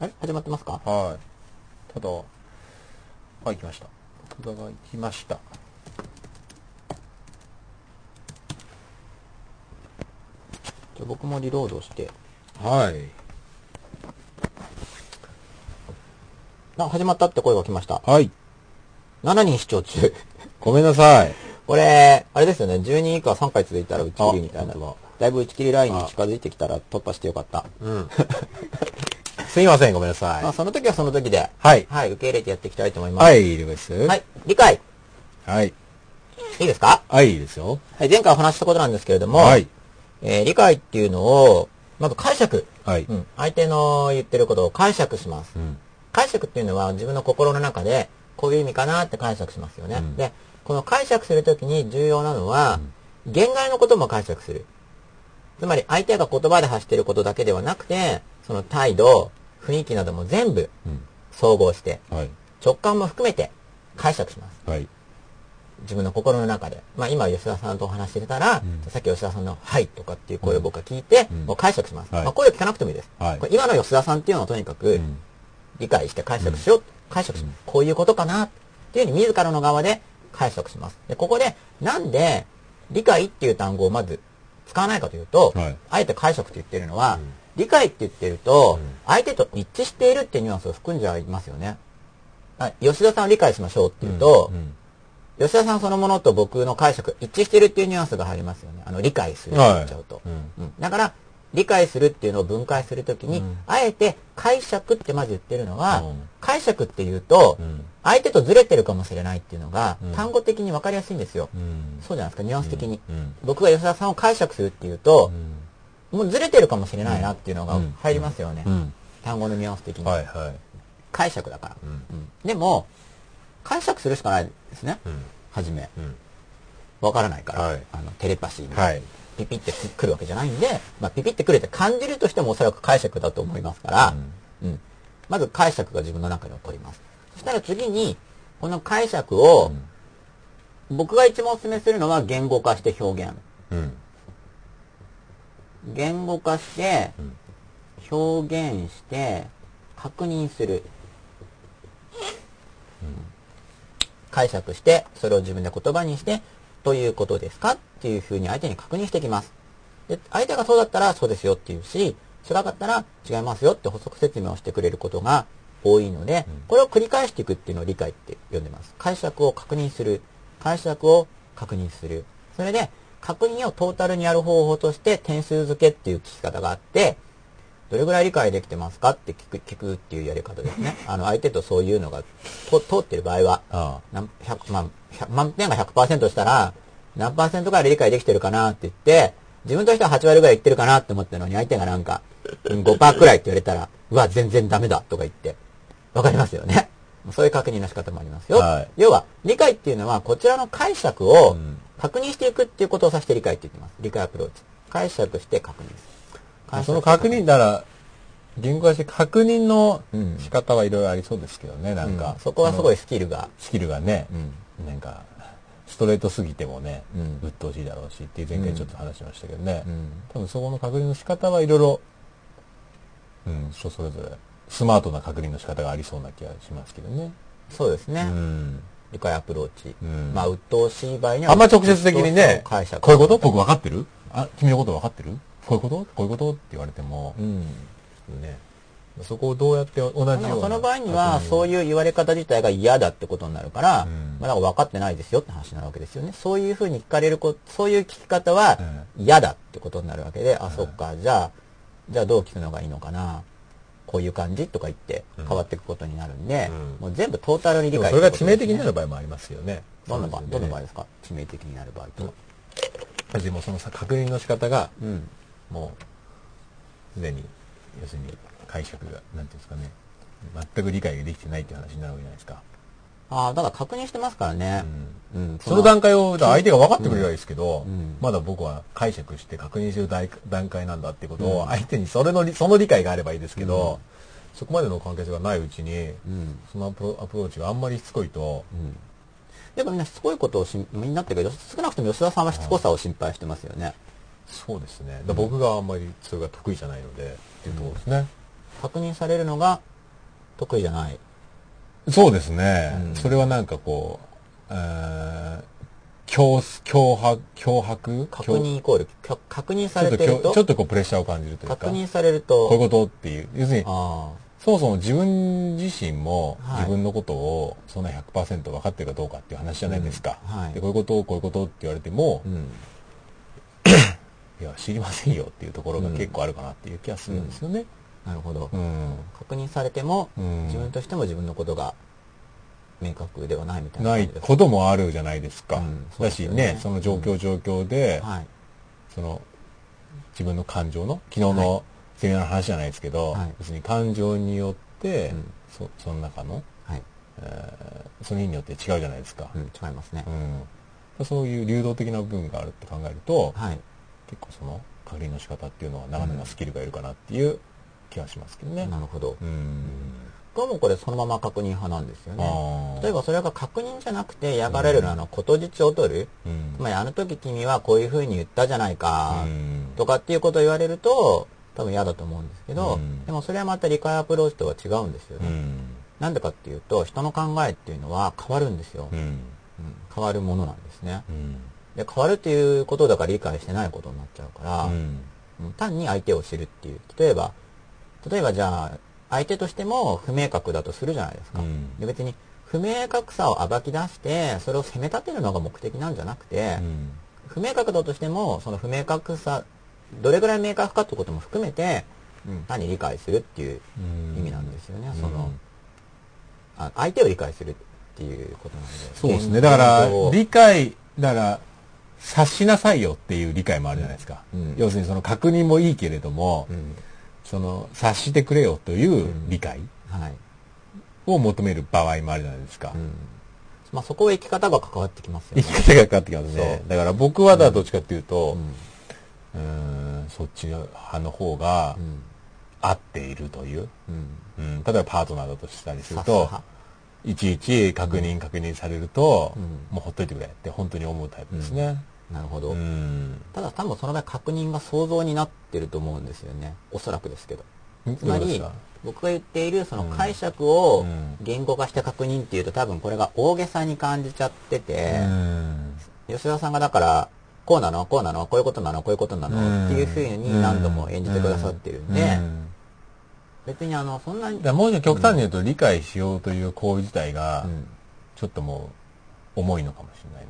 あれ？始まってますか？はい。ただ、はい、来ました。ただが行きました。じゃあ僕もリロードして。はい。あ、始まったって声が来ました。はい。7人視聴中。ごめんなさい。これ、あれですよね。12人以下3回続いたら打ち切りみたいな。だいぶ打ち切りラインに近づいてきたら突破してよかった。うん。すいません、ごめんなさまあ、その時はその時で、はいはい、受け入れてやっていきたいと思います。。はいい、いいです。は。はい理解。はい。いいですか？はい、いいですよ。はい、前回お話ししたことなんですけれども、はい。えー理解っていうのを、まず解釈。はい。うん。相手の言ってることを解釈します。うん。解釈っていうのは自分の心の中でこういう意味かなって解釈しますよね。うんで、この解釈するときに重要なのは、言外のことも解釈する。つまり相手が言葉で発していることだけではなくて、その態度、雰囲気なども全部うん。総合して、はい。直感も含めて解釈します。はい。自分の心の中で。まあ今吉田さんとお話してたら、んさっき吉田さんのはいとかっていう声を僕が聞いて、うんもう解釈します。はいまあ声を聞かなくてもいいです。はい今の吉田さんっていうのをとにかく、うん。理解して解釈しよう、解釈します。こういうことかなっていうふうに自らの側で解釈します。で、ここでなんで理解っていう単語をまず使わないかというと、はいあえて解釈って言ってるのは、理解って言ってると、うん相手と一致しているっていうニュアンスを含んじゃいますよね。はい、吉田さんを理解しましょうっていうと、うん吉田さんそのものと僕の解釈一致してるっていうニュアンスが入りますよね。あの、理解するって言っちゃうと。うんうんだから、理解するっていうのを分解するときに、うんあえて解釈ってまず言ってるのは、うん解釈っていうと、うん相手とずれてるかもしれないっていうのが、うん単語的に分かりやすいんですよ。うん。そうじゃないですか、ニュアンス的に。うん。僕が吉田さんを解釈するっていうとう、ん。もうずれてるかもしれないなっていうのがうん入りますよね。うん。単語のニュアンス的に。はい、はい。解釈だから、でも、解釈するしかないですね。うん。はじめ。うん。わからないから、はいあのテレパシーみたいにはい。ピピってくるわけじゃないんで、まあ、ピピってくるって感じるとしてもおそらく解釈だと思いますから、うんまず解釈が自分の中で起こります。そしたら次に、この解釈を、僕が一番お勧めするのは言語化して表現。うん。言語化して、表現して、確認する。解釈して、それを自分で言葉にして、ということですか？っていうふうに相手に確認していきます。で、相手がそうだったらそうですよっていうし、違かったら違いますよって補足説明をしてくれることが多いので、これを繰り返していくっていうのを理解って呼んでます。解釈を確認する。解釈を確認する。それで、確認をトータルにやる方法として点数付けっていう聞き方があって、どれぐらい理解できてますかって聞く、聞くっていうやり方ですね。あの、相手とそういうのがと通ってる場合は、あ何100万、100満点が100%したら、何パーセントぐらい理解できてるかなって言って、自分としては8割ぐらいいってるかなって思ったのに、相手がなんか、うん5%くらいって言われたら、うわ、全然ダメだとか言って、わかりますよね。そういう確認の仕方もありますよ。はい要は、理解っていうのは、こちらの解釈をうん確認していくっていうことを指して理解って言ってます。理解アプローチ。解釈して確認する。その確認なら、言語化して確認のうん仕方はいろいろありそうですけどね、なんか。うんそこはすごいスキルが。スキルがね、うんなんか、ストレートすぎてもね、うん鬱陶しいだろうしっていう前回ちょっと話しましたけどね。うん多分そこの確認の仕方はいろいろ、うん、人それぞれ、スマートな確認の仕方がありそうな気がしますけどね。そうですね。うん。理解アプローチ。うんまあ、鬱陶しい場合には。あんま直接的にね、解釈。こういうこと？僕分かってる？あ、君のこと分かってる？こういうこと？こういうこと？って言われてもう、ん。ね、そこをどうやって同じような。その場合には、そうういう言われ方自体が嫌だってことになるから、うんまあ、分かってないですよって話になるわけですよね。そういうふうに聞かれるこ、そういう聞き方は嫌だってことになるわけで、あ、そっか、じゃあ、じゃあどう聞くのがいいのかな。こういう感じとか言ってうん変わっていくことになるんで、うんもう全部トータルに理解でもそれが致命的になる場場合もありますよね。どんな場合、どんな場合でですか？致命的になる場合とは。すでもそのさ確認の仕方が、うん。もう、すでに、要するに解釈が、なんていうんですかね、全く理解ができてないっていう話になるわけじゃないですか。ああ、だから確認してますからね。うん。その段階を、相手が分かってくれればいいですけど、うんまだ僕は解釈して確認してる段段階なんだっていうことを、相手にそれの理、その理解があればいいですけど、そこまでの関係性がないうちに、うん。そのアプローチがあんまりしつこいと、うん。やっぱみんなしつこいことをしみんなっていうか少なくとも吉田さんはしつこさを心配してますよね。そうですね。だ僕があんまりそれが得意じゃないので、っていうところですね。確認されるのが得意じゃない。そうですね。うんそれはなんかこう、えー、脅迫、脅迫？確認イコール、確認さちょっときょれてると、ちょっとこうプレッシャーを感じるというか、確認されると、こういうことっていう。要するに、あそもそも自分自身もはい自分のことをそんな100%分かってるかどうかっていう話じゃないですか。うんはいでこういうことをこういうことって言われてもあ、う、ん。いや、知りませんよっていうところが結構あるかなっていう気がするんですよね。なるほど。うん。確認されても、うん自分としても自分のことが明確ではないみたいなな。いこともあるじゃないですか。うんそうだしねね、その状況状況で、はい。その、自分の感情の、昨日のセミナーの話じゃないですけど、はい別に感情によって、うんそその中の、はい。えーその日によって違うじゃないですか。うん、違いますね。うん、そういう流動的な部分があるって考えると、はい。結構その確認の仕方っていうのはなかなかスキルがいるかなっていう気がしますけどね。なるほど。うん。僕はもうこれそのまま確認派なんですよね。例えばそれが確認じゃなくて嫌がられるあの、ことじちを取る。うんつまりあの時君はこういう風に言ったじゃないか、うんとかっていうことを言われると、多分嫌だと思うんですけど、うんでもそれはまた理解アプローチとは違うんですよね。うん。なんでかっていうと、人の考えっていうのは変わるんですよ。うん。うん変わるものなんですね。うん。で、変わるっていうことだから理解してないことになっちゃうから、うん。うん単に相手を知るっていう。例えば、例えばじゃあ、相手としても不明確だとするじゃないですか。うんで別に不明確さを暴き出して、それを責め立てるのが目的なんじゃなくて、うん不明確だとしても、その不明確さ、どれぐらい明確かってことも含めて、うん単に理解するっていう意味なんですよね。うんその、あ相手を理解するっていうことなんで。そうですね。だから理解、だから、察しなさいよっていう理解もあるじゃないですか。うん要するにその確認もいいけれども、うん。その察してくれよという理解はい。を求める場合もあるじゃないですか。うん。まあそこは生き方が関わってきますよね。生き方がかかってきますね。だから僕はだどっちかっていうと、うん。ん、そっち派の方がうん。合っているという、うん。うん、例えばパートナーだとしたりするとが、いちいち確認確認されると、うんもうほっといてくれって本当に思うタイプですね。なるほど。うん。ただ多分その場合確認が想像になってると思うんですよね。おそらくですけど。つまり僕が言っているその解釈をうん。言語化して確認っていうと多分これが大げさに感じちゃってて、うん。吉田さんがだから、こうなの？こうなの？こういうことなの？こういうことなの？っていうふうに何度も演じてくださってるんで、うん。別にあの、そんなにもうちょっと極端に言うと理解しようという行為自体がうん。ちょっともう重いのかもしれない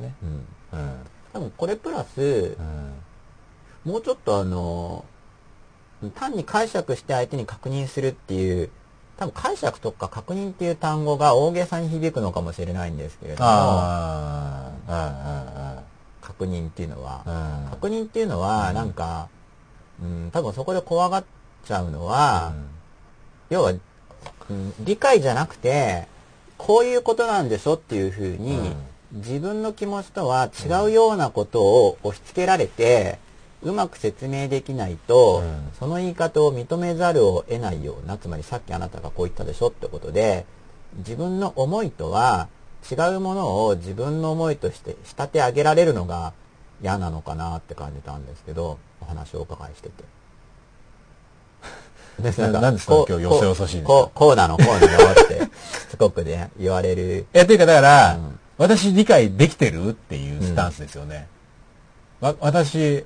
なって気がしますね。うん。うん。多分これプラスう、ん。もうちょっとあの、単に解釈して相手に確認するっていう、多分解釈とか確認っていう単語が大げさに響くのかもしれないんですけれども、確認っていうのは。確認っていうのは、なんか、うん、多分そこで怖がっちゃうのは、要は、うん理解じゃなくて、こういうことなんでしょっていうふうに、自分の気持ちとは違うようなことを押し付けられて、うまく説明できないと、うん。その言い方を認めざるを得ないような、つまりさっきあなたがこう言ったでしょってことで、自分の思いとは違うものを自分の思いとして仕立て上げられるのが嫌なのかなって感じたんですけど、お話をお伺いしてて。でななんですか？今日よそよそしいこうこうなの、こうなの？って、すごくね、言われる。いや、というかだから、うん私理解できてるっていうスタンスですよね。わ私、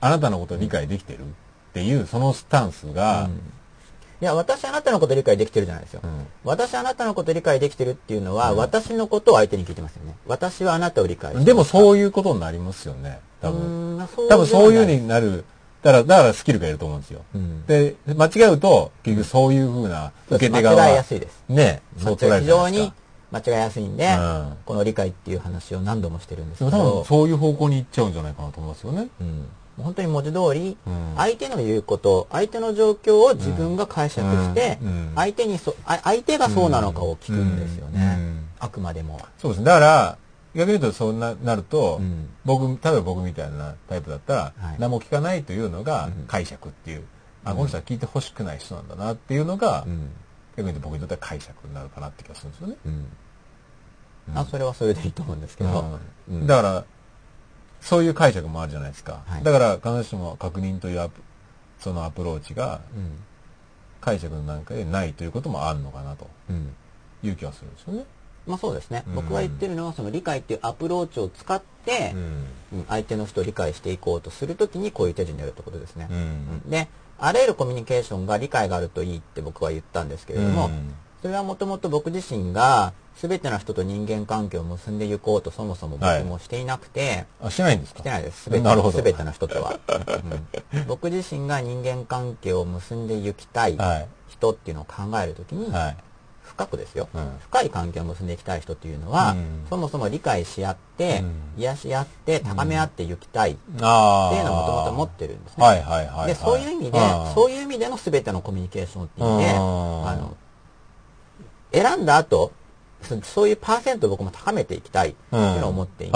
あなたのこと理解できてるっていう、そのスタンスが、いや、私あなたのこと理解できてるじゃないですよ。うん私あなたのこと理解できてるっていうのは、私のことを相手に聞いてますよね。私はあなたを理解でもそういうことになりますよね。多分。多分そういうになる。だから、だからスキルがいると思うんですよ。うんで、間違うと、結局そういう風な受け手側間違いやすいです。ね、そう捉える非常じゃないですかに間違いやすいんで、うん。この理解っていう話を何度もしてるんですけど。分、そういう方向に行っちゃうんじゃないかなと思いますよね。うん。本当に文字通り、うん。相手の言うこと、相手の状況を自分が解釈して、相手にそ、あ相手がそうなのかを聞くんですよね。うん。あくまでも。そうですね。だから、逆に言うとそうななると、うん。僕、例えば僕みたいなタイプだったら、はい。何も聞かないというのがうん解釈っていう、あ、この人は聞いてほしくない人なんだなっていうのが、うん逆に僕にとっては解釈になるかなって気がするんですよね。うんあそれはそれでいいと思うんですけど、うんだから、そういう解釈もあるじゃないですか。はいだから、必ずしも確認というアプそのアプローチが、うん解釈の段階でないということもあるのかなとうん。いう気はするんですよね。まあそうですね。うん僕が言ってるのは、その理解っていうアプローチを使って、うん相手の人を理解していこうとするときにこういう手順でやるってことですね。うんうんで、あらゆるコミュニケーションが理解があるといいって僕は言ったんですけれども、うんそれはもともと僕自身が全ての人と人間関係を結んでいこうとそもそも僕もしていなくて、あ、してないんですか？してないです。全て。全ての人とは、うん僕自身が人間関係を結んでいきたいはい。人っていうのを考えるときに、はい。深くですよ、うん。深い関係を結んでいきたい人っていうのは、うん。そもそも理解し合って、うん。癒し合って高め合っていきたいっ。ていうのをもともと持ってるんですね。はいはいはいはい。でそういう意味でそういう意味での全てのコミュニケーションっていう意味でうん。あの選んだ後そそういうパーセントを僕も高めていきたいっていうのを思っていて、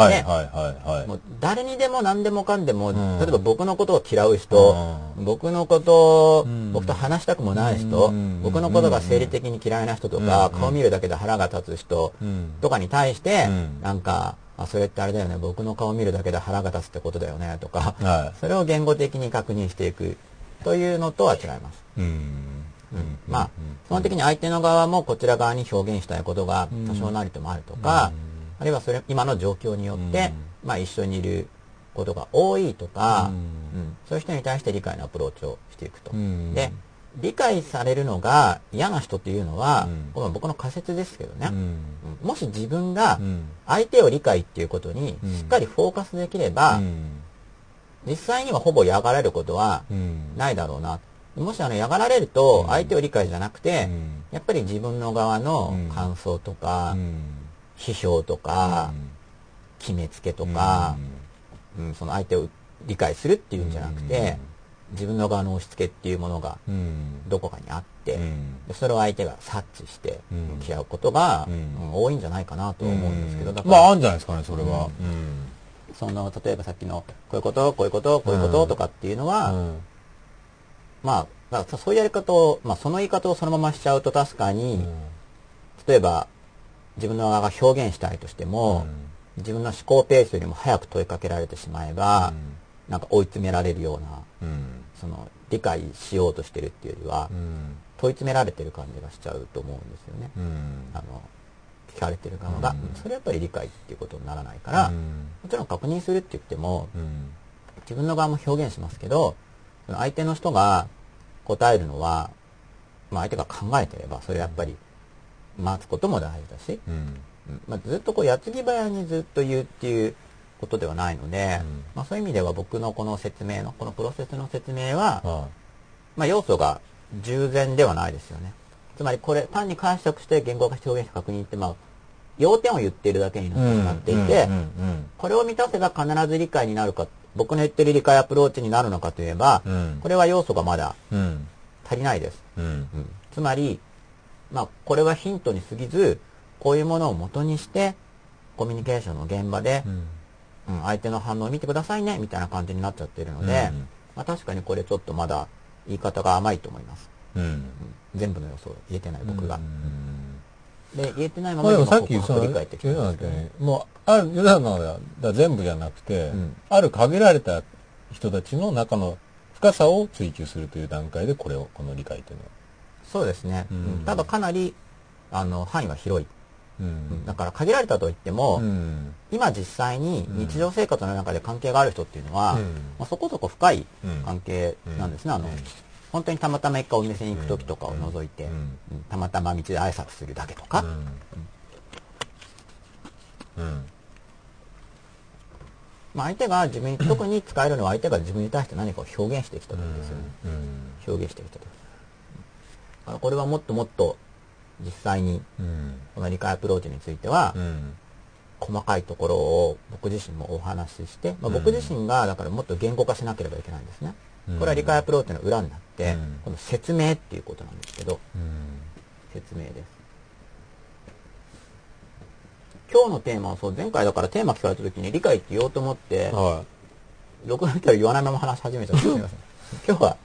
誰にでも何でもかんでも、ん。例えば僕のことを嫌う人、う僕のことを、ん。僕と話したくもない人、うん。僕のことが生理的に嫌いな人とか、うん。顔見るだけで腹が立つ人うん。とかに対して、うん。なんか、あ、それってあれだよね、僕の顔見るだけで腹が立つってことだよね、とか、はい。それを言語的に確認していくというのとは違います。まあ、基本的に相手の側もこちら側に表現したいことが多少なりともあるとか、あるいはそれ、今の状況によって、まあ一緒にいることが多いとか、そういう人に対して理解のアプローチをしていくと。うん。で、理解されるのが嫌な人っていうのは、うん。これは僕の仮説ですけどね、もし自分がうん。相手を理解っていうことにうん。しっかりフォーカスできれば、うん。実際にはほぼ嫌がられることはうん。ないだろうな。もしあの嫌がられると相手を理解じゃなくて、うん。やっぱり自分の側の感想とか、うん。批評とか、決めつけとか、うん。その相手を理解するっていうんじゃなくて、自分の側の押し付けっていうものがうん。どこかにあって、それを相手が察知してうん。向き合うことが、多いんじゃないかなと思うんですけど、だから、まああるんじゃないですかねそれは。その例えばさっきのこういうことこういうことこういうこととかっていうのは、うんまあそういうやり方を、まあ、その言い方をそのまましちゃうと確かに、例えば自分の側が表現したいとしても、自分の思考ペースよりも早く問いかけられてしまえば、なんか追い詰められるようなうん。その理解しようとしてるっていうよりは、うん。問い詰められてる感じがしちゃうと思うんですよね。うん。あの聞かれてる側が、うん。それはやっぱり理解っていうことにならないから、もちろん確認するって言ってもうん。自分の側も表現しますけど相手の人が答えるのは、まあ、相手が考えてればそれはやっぱり待つことも大事だし、うん。うんまあ、ずっとこう矢継ぎ早にずっと言うっていうことではないので、うん。まあ、そういう意味では僕のこの説明のこのプロセスの説明は、はまあ、要素が従前ではないですよね。つまりこれ単に解釈して言語化して表現して確認ってまあ要点を言っているだけになってしまっていて、これを満たせば必ず理解になるか僕の言ってる理解アプローチになるのかといえば、うん。これは要素がまだうん。足りないです、うんつまり、まあ、これはヒントに過ぎずこういうものを元にしてコミュニケーションの現場で、うん。うん相手の反応を見てくださいねみたいな感じになっちゃってるので、うん。まあ、確かにこれちょっとまだ言い方が甘いと思います、うん。うん。全部の要素を言えてない僕が、うんで言えてないままあでもさっきその告白理解ってきて言うますけど。もうある言うのはだ全部じゃなくて、うん。ある限られた人たちの中の深さを追求するという段階でこれをこの理解というのは。そうですね、うん。うんただかなりあの範囲は広い、うん。だから限られたといっても、うん。今実際に日常生活の中で関係がある人っていうのは、うん。まあ、そこそこ深いうん。関係なんですね、あのうん本当にたまたま一回お店に行く時とかを除いて、たまたま道で挨拶するだけとか、まあ、相手が自分に 特に使えるのは相手が自分に対して何かを表現してきた時ですよね、うん。表現してきた時。だからこれはもっともっと実際にうん。この理解アプローチについては、うん。細かいところを僕自身もお話しして、まあ、僕自身がだからもっと言語化しなければいけないんですね。うん。これは理解アプローチの裏になって、うん。この説明っていうことなんですけど、うん。説明です。今日のテーマはそう、前回だからテーマ聞かれた時に理解って言おうと思って、は録画見たら言わないまま話し始めちゃってすみません。今日は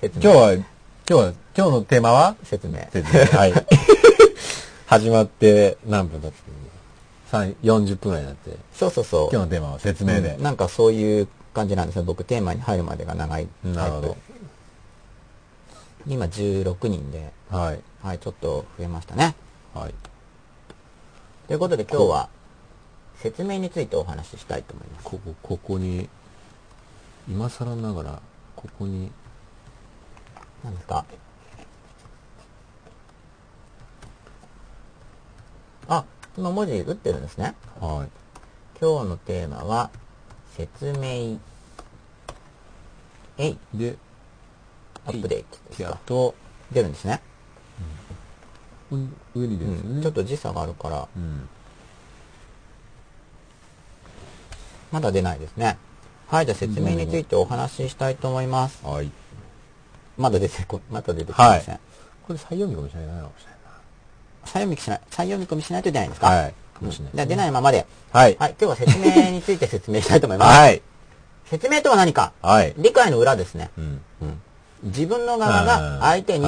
説い明。今日は今日は今日のテーマは？説明。説明。はい。始まって何分だって3 40分ぐらいになって。そうそうそう。今日のテーマは説明で。うん。なんかそういう感じなんですね。僕テーマに入るまでが長い。なるほど今16人で、はい。はい、ちょっと増えましたね。はい。ということで今日は説明についてお話ししたいと思います。ここ、ここに、今更ながら、ここに、何ですか？あ、今文字打ってるんですね。はい。今日のテーマは、説明、えい、で、アップデートですか？と、出るんですね。うん上に出るんですよね。うんちょっと時差があるから、うん。まだ出ないですね。はい、じゃあ説明についてお話ししたいと思います。はい。まだ出てこ、まだ出てきません。はいこれ再読みかもしれないな、かもしれ再読みしない、再読み込みしないと出ないんですか？ないな。はい。かもしれない。じゃあ出ないままで。はい。はい、今日は説明について説明したいと思います。はい。説明とは何か？はい。理解の裏ですね。うん。うん自分の側が相手に。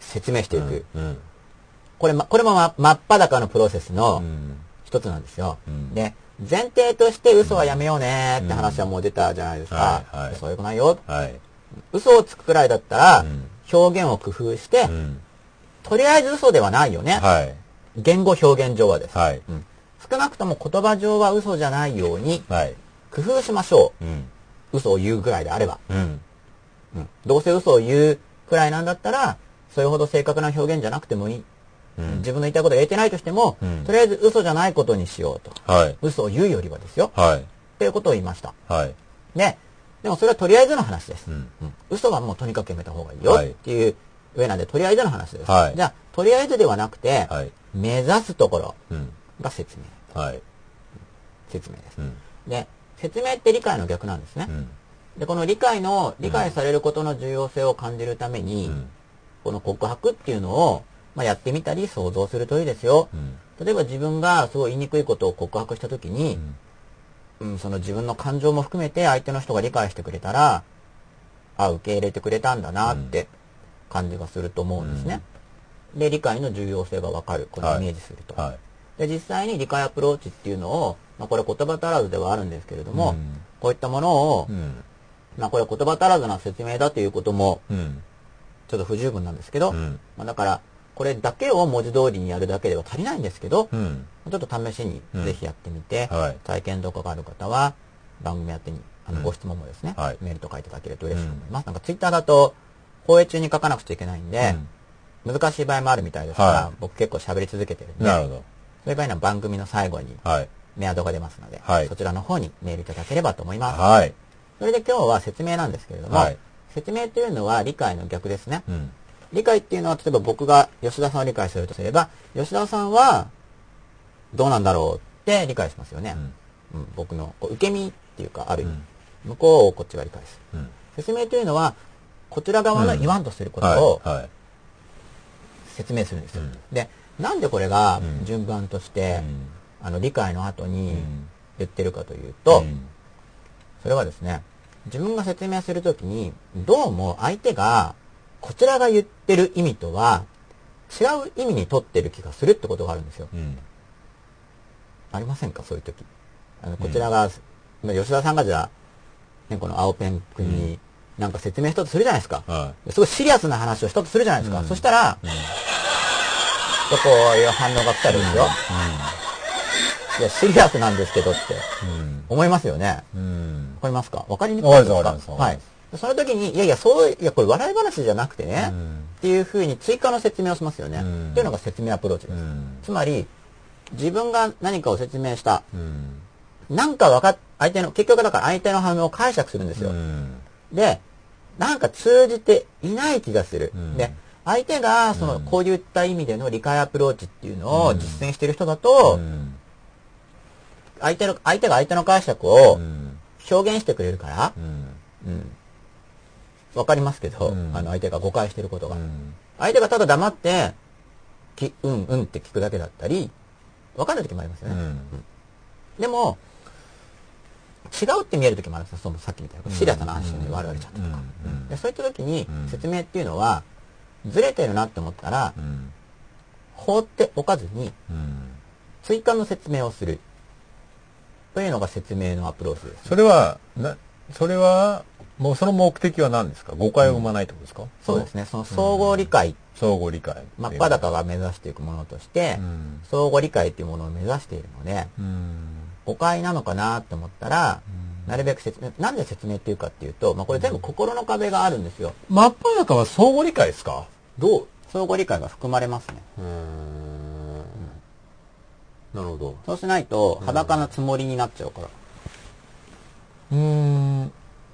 説明していく。うん。これ、ま、これもま真っ裸のプロセスうのん。一つなんですよ。うんで、前提として嘘はやめようねって話はもう出たじゃないですか。はいはい嘘は良くないよ。はい。嘘をつくくらいだったら、うん表現を工夫して、うん。とりあえず嘘ではないよね。はい。言語表現上はです。はい。うん少なくとも言葉上は嘘じゃないようにはい。工夫しましょうん。う。嘘を言うぐらいであれば。うん。うんどうせ嘘を言うくらいなんだったら、それほど正確な表現じゃなくてもいい。うん。自分の言いたいことが言えてないとしても、うんとりあえず嘘じゃないことにしようと。はい。嘘を言うよりはですよ。はい。ということを言いました。はい。で、でもそれはとりあえずの話です。うん。うん嘘はもうとにかくやめた方がいいよはいっていう上なんで、とりあえずの話です。はいじゃあ、とりあえずではなくて、はい。目指すところうん。が説明。はい。説明です。うん。で、説明って理解の逆なんですね。うん。で、この理解の、理解されることの重要性を感じるために、うん。この告白っていうのを、まあ、やってみたり想像するといいですよ。うん。例えば自分がすごい言いにくいことを告白したときに、うん、その自分の感情も含めて相手の人が理解してくれたら、あ、受け入れてくれたんだなって感じがすると思うんですね。で、理解の重要性がわかる。これイメージすると。はい。で、実際に理解アプローチっていうのを、まあ、これ言葉足らずではあるんですけれども、うんこういったものを、うん。まあ、これ言葉足らずな説明だということも、うん。ちょっと不十分なんですけど、うんまあ、だから、これだけを文字通りにやるだけでは足りないんですけど、うん。ちょっと試しにうんぜひやってみて、はい体験とかがある方は、番組やってに、あの、うんご質問もですね、はいメールとかいただけると嬉しいと思います。なんかツイッターだと、放映中に書かなくちゃいけないんで、難しい場合もあるみたいですから、はい僕結構喋り続けてるんで、なるほど。そういう場合には番組の最後にはい。メアドが出ますので、はいそちらの方にメールいただければと思います。はい。それで今日は説明なんですけれども、はい説明というのは理解の逆ですね。うん。理解っていうのは、例えば僕が吉田さんを理解するとすれば、吉田さんはどうなんだろうって理解しますよね。うん僕のこう受け身っていうか、ある意味、うん向こうをこっちが理解する。うん。説明というのは、こちら側の言わんとすることを。説明するんですよ。うんで、なんでこれがうん順番として、うんあの理解の後にうん言ってるかというと、うんそれはですね、自分が説明するときに、どうも相手が、こちらが言ってる意味とは、違う意味に取ってる気がするってことがあるんですよ。うん。ありませんか？そういうとき。あの、こちらが、まあ吉田さんがじゃあ、ね、この青ペン君に、なんか説明したとするじゃないですか。はすごいシリアスな話をしたとするじゃないですか。うんそしたら、い。うん。こういう反応が来たらですよ。いや、シリアスなんですけどってうん。思いますよね。うん。わかりますか？わかりにくいですか？はい。その時に、いやいや、そう、いや、これ笑い話じゃなくてね、うんっていうふうに追加の説明をしますよね。うんっていうのが説明アプローチです。うん。つまり、自分が何かを説明した。うん。なんかわかっ、相手の、結局だから相手の反応を解釈するんですよ。うん。で、なんか通じていない気がする。うんで、相手が、その、うんこういった意味での理解アプローチっていうのを実践してる人だと、うん。相手の、相手が相手の解釈をうん。表現してくれるから、うん。うん。わかりますけど、うん。あの、相手が誤解してることが。うん。相手がただ黙って、き、うん、うんって聞くだけだったり、わかんない時もありますよね。うん。でも、違うって見える時もあるんですよ。そのさっきみたいな。シリアスな話にうん悪われちゃったとか。うん。でそういった時にうん。説明っていうのは、ずれてるなって思ったらう、ん放っておかずにうん追加の説明をする。というのが説明のアプローチです。それは、な、それは、もうその目的は何ですか？誤解を生まないってことですか、そうですね。その相互理解、相互理解。真っ裸が目指していくものとして、うん相互理解っていうものを目指しているので、うん。誤解なのかなって思ったら、なるべく説明、なんで説明っていうかっていうと、まあこれ全部心の壁があるんですよ。真っ裸は相互理解ですか？どう？相互理解が含まれますね。うーん。なるほど。そうしないと、裸なつもりになっちゃうから。うーん。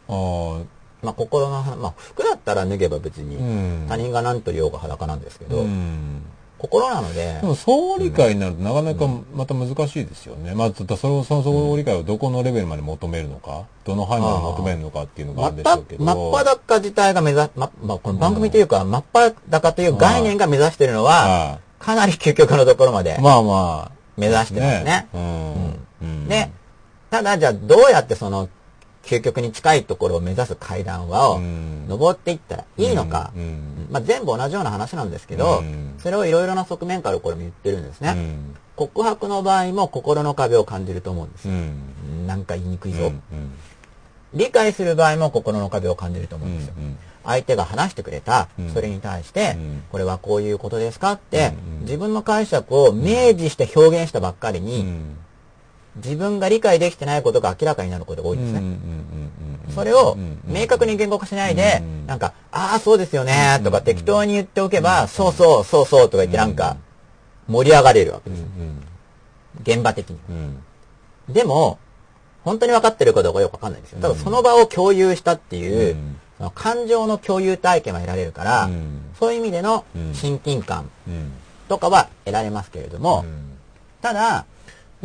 ああ、まあ心の、まあ服だったら脱げば別に、うん。他人が何と言おうが裸なんですけど、うん。心なのでで、も相互理解になるとなかなかまた難しいですよね。まあ、ただそれを、その相互理解をどこのレベルまで求めるのか、どの範囲まで求めるのかっていうのがあるんでしょうけど。真っ裸自体が目指、ま、まあ、この番組というか、真っ裸という概念が目指しているのは、あかなり究極のところまであまあまあ。目指してますね。うん。うん。で、ただじゃあどうやってその究極に近いところを目指す階段をうん登っていったらいいのかう、ん。まあ、全部同じような話なんですけどうん、それをいろいろな側面からこれも言ってるんですね。うん。告白の場合も心の壁を感じると思うんです。なんか言いにくいぞ。うん。理解する場合も心の壁を感じると思うんですよ。うん。相手が話してくれたうん、それに対してうん、これはこういうことですかってうん、自分の解釈を明示して表現したばっかりうに、ん。自分が理解できてないことが明らかになることが多いんですね。それを明確に言語化しないで、なんか、ああ、そうですよね、とか適当に言っておけば、そうそう、そうそう、とか言ってなんか、盛り上がれるわけです。現場的に。でも、本当に分かってるかどうかよく分かんないんですよ。ただその場を共有したっていう、感情の共有体験は得られるから、そういう意味での親近感とかは得られますけれども、ただ、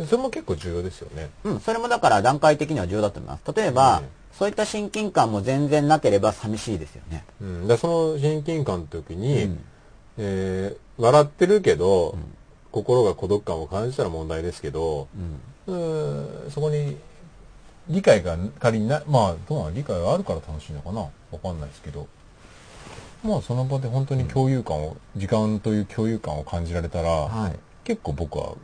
それも結構重要ですよね。うん、それもだから段階的には重要だと思います。例えば、うん。そういった親近感も全然なければ寂しいですよね。うん、でその親近感の時に、うん。えー笑ってるけど、心が孤独感を感じたら問題ですけど、うん。そこに理解が仮にな、まあ、どうなの理解があるから楽しいのかな？わかんないですけど、まあ、その場で本当に共有感を、時間という共有感を感じられたら、はい。結構僕は